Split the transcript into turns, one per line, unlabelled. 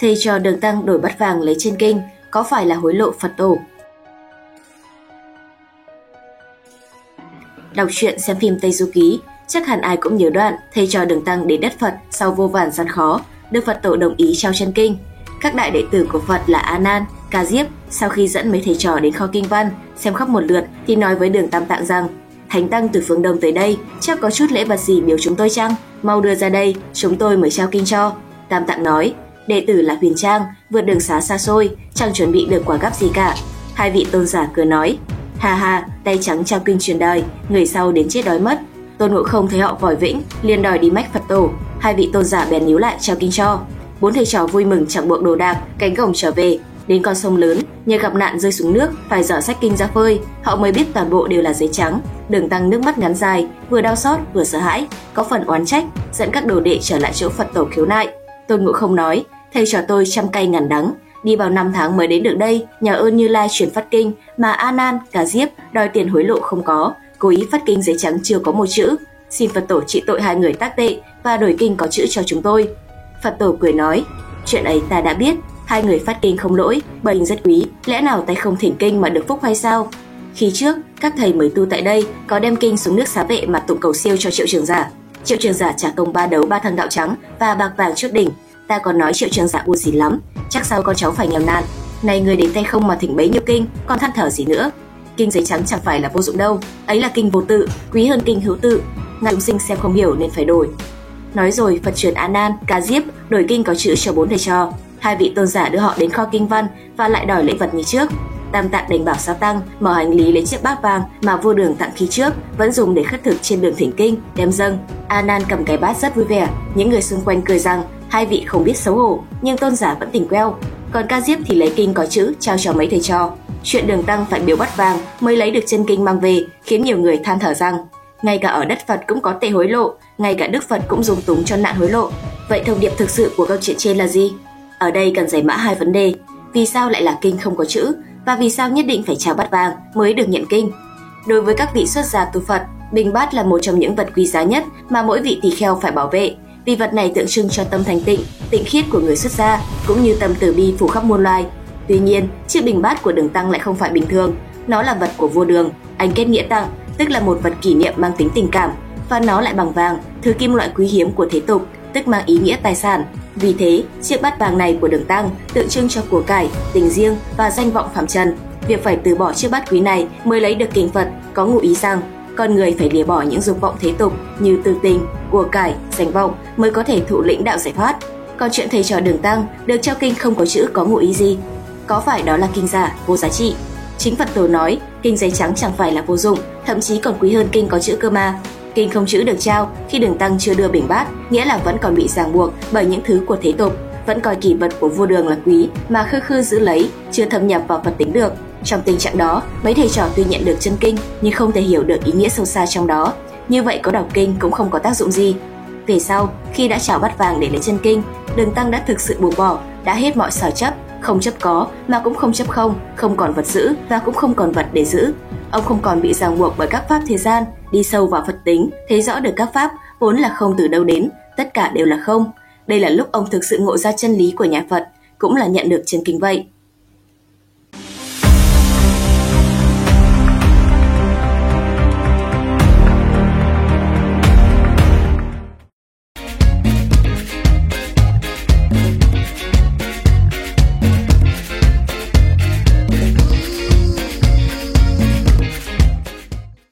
thầy trò đường tăng đổi bát vàng lấy trên kinh, có phải là hối lộ Phật tổ? Đọc truyện xem phim Tây Du Ký, chắc hẳn ai cũng nhớ đoạn thầy trò đường tăng đến đất Phật sau vô vàn gian khó, được Phật tổ đồng ý trao chân kinh. Các đại đệ tử của Phật là A Nan, Ca Diếp sau khi dẫn mấy thầy trò đến kho kinh văn xem khắp một lượt thì nói với Đường Tam Tạng rằng Thánh tăng từ phương Đông tới đây, chắc có chút lễ vật gì biểu chúng tôi chăng? Mau đưa ra đây, chúng tôi mới trao kinh cho. Tam Tạng nói, đệ tử là Huyền Trang, vượt đường xá xa xôi, chẳng chuẩn bị được quả gấp gì cả. Hai vị tôn giả cười nói, ha ha, tay trắng trao kinh truyền đời, người sau đến chết đói mất. Tôn Ngộ Không thấy họ vòi vĩnh, liền đòi đi mách Phật tổ. Hai vị tôn giả bèn níu lại trao kinh cho. Bốn thầy trò vui mừng chẳng buộc đồ đạc, cánh cổng trở về, Đến con sông lớn, nhờ gặp nạn rơi xuống nước, phải dở sách kinh ra phơi, họ mới biết toàn bộ đều là giấy trắng. Đường tăng nước mắt ngắn dài, vừa đau xót vừa sợ hãi, có phần oán trách, dẫn các đồ đệ trở lại chỗ Phật tổ khiếu nại. Tôn Ngộ không nói, thầy trò tôi trăm cay ngàn đắng, đi vào năm tháng mới đến được đây, nhờ ơn Như Lai chuyển phát kinh mà A Nan, Cả Diếp đòi tiền hối lộ không có, cố ý phát kinh giấy trắng chưa có một chữ. Xin Phật tổ trị tội hai người tác tệ và đổi kinh có chữ cho chúng tôi. Phật tổ cười nói, chuyện ấy ta đã biết, Hai người phát kinh không lỗi, bởi rất quý, lẽ nào tay không thỉnh kinh mà được phúc hay sao? Khi trước, các thầy mới tu tại đây có đem kinh xuống nước xá vệ mà tụng cầu siêu cho triệu trường giả. Triệu trường giả trả công ba đấu ba thân đạo trắng và bạc vàng trước đỉnh. Ta còn nói triệu trường giả u gì lắm, chắc sau con cháu phải nghèo nàn. Này người đến tay không mà thỉnh bấy nhiêu kinh, còn than thở gì nữa? Kinh giấy trắng chẳng phải là vô dụng đâu, ấy là kinh vô tự, quý hơn kinh hữu tự. Ngài chúng sinh xem không hiểu nên phải đổi. Nói rồi Phật truyền An Nan, Ca Diếp đổi kinh có chữ cho bốn thầy trò hai vị tôn giả đưa họ đến kho kinh văn và lại đòi lễ vật như trước. Tam Tạng đành bảo sa tăng mở hành lý lấy chiếc bát vàng mà vua đường tặng khi trước vẫn dùng để khất thực trên đường thỉnh kinh đem dâng. A Nan cầm cái bát rất vui vẻ, những người xung quanh cười rằng hai vị không biết xấu hổ, nhưng tôn giả vẫn tỉnh queo. Còn Ca Diếp thì lấy kinh có chữ trao cho mấy thầy trò. Chuyện đường tăng phải biếu bắt vàng mới lấy được chân kinh mang về khiến nhiều người than thở rằng ngay cả ở đất Phật cũng có tệ hối lộ, ngay cả Đức Phật cũng dùng túng cho nạn hối lộ. Vậy thông điệp thực sự của câu chuyện trên là gì? Ở đây cần giải mã hai vấn đề, vì sao lại là kinh không có chữ và vì sao nhất định phải trao bát vàng mới được nhận kinh. Đối với các vị xuất gia tu Phật, bình bát là một trong những vật quý giá nhất mà mỗi vị tỳ kheo phải bảo vệ, vì vật này tượng trưng cho tâm thành tịnh, tịnh khiết của người xuất gia, cũng như tâm từ bi phủ khắp muôn loài. Tuy nhiên, chiếc bình bát của Đường Tăng lại không phải bình thường, nó là vật của vua Đường, anh kết nghĩa tặng, tức là một vật kỷ niệm mang tính tình cảm, và nó lại bằng vàng, thứ kim loại quý hiếm của thế tục, tức mang ý nghĩa tài sản. Vì thế, chiếc bát vàng này của Đường Tăng tượng trưng cho của cải, tình riêng và danh vọng phạm trần. Việc phải từ bỏ chiếc bát quý này mới lấy được kinh Phật có ngụ ý rằng con người phải lìa bỏ những dục vọng thế tục như tư tình, của cải, danh vọng mới có thể thụ lĩnh đạo giải thoát. Còn chuyện thầy trò Đường Tăng được trao kinh không có chữ có ngụ ý gì? Có phải đó là kinh giả, vô giá trị? Chính Phật tổ nói, kinh giấy trắng chẳng phải là vô dụng, thậm chí còn quý hơn kinh có chữ cơ mà. Kinh không chữ được trao khi đường tăng chưa đưa bình bát, nghĩa là vẫn còn bị ràng buộc bởi những thứ của thế tục, vẫn coi kỷ vật của vua đường là quý mà khư khư giữ lấy, chưa thâm nhập vào Phật tính được. Trong tình trạng đó, mấy thầy trò tuy nhận được chân kinh nhưng không thể hiểu được ý nghĩa sâu xa trong đó. Như vậy có đọc kinh cũng không có tác dụng gì. Về sau, khi đã chào bắt vàng để lấy chân kinh, Đường Tăng đã thực sự buông bỏ, đã hết mọi sở chấp, không chấp có mà cũng không chấp không, không còn vật giữ và cũng không còn vật để giữ. Ông không còn bị ràng buộc bởi các pháp thế gian, đi sâu vào Phật tính, thấy rõ được các pháp vốn là không từ đâu đến, tất cả đều là không. Đây là lúc ông thực sự ngộ ra chân lý của nhà Phật, cũng là nhận được chân kinh vậy.